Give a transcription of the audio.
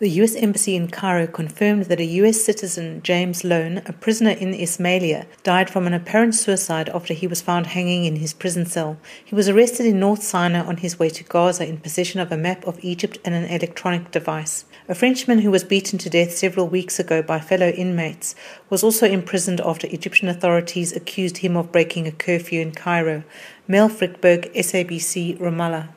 The U.S. Embassy in Cairo confirmed that a U.S. citizen, James Lone, a prisoner in Ismailia, died from an apparent suicide after he was found hanging in his prison cell. He was arrested in North Sinai on his way to Gaza in possession of a map of Egypt and an electronic device. A Frenchman who was beaten to death several weeks ago by fellow inmates was also imprisoned after Egyptian authorities accused him of breaking a curfew in Cairo. Mel Frykberg, SABC, Ramallah.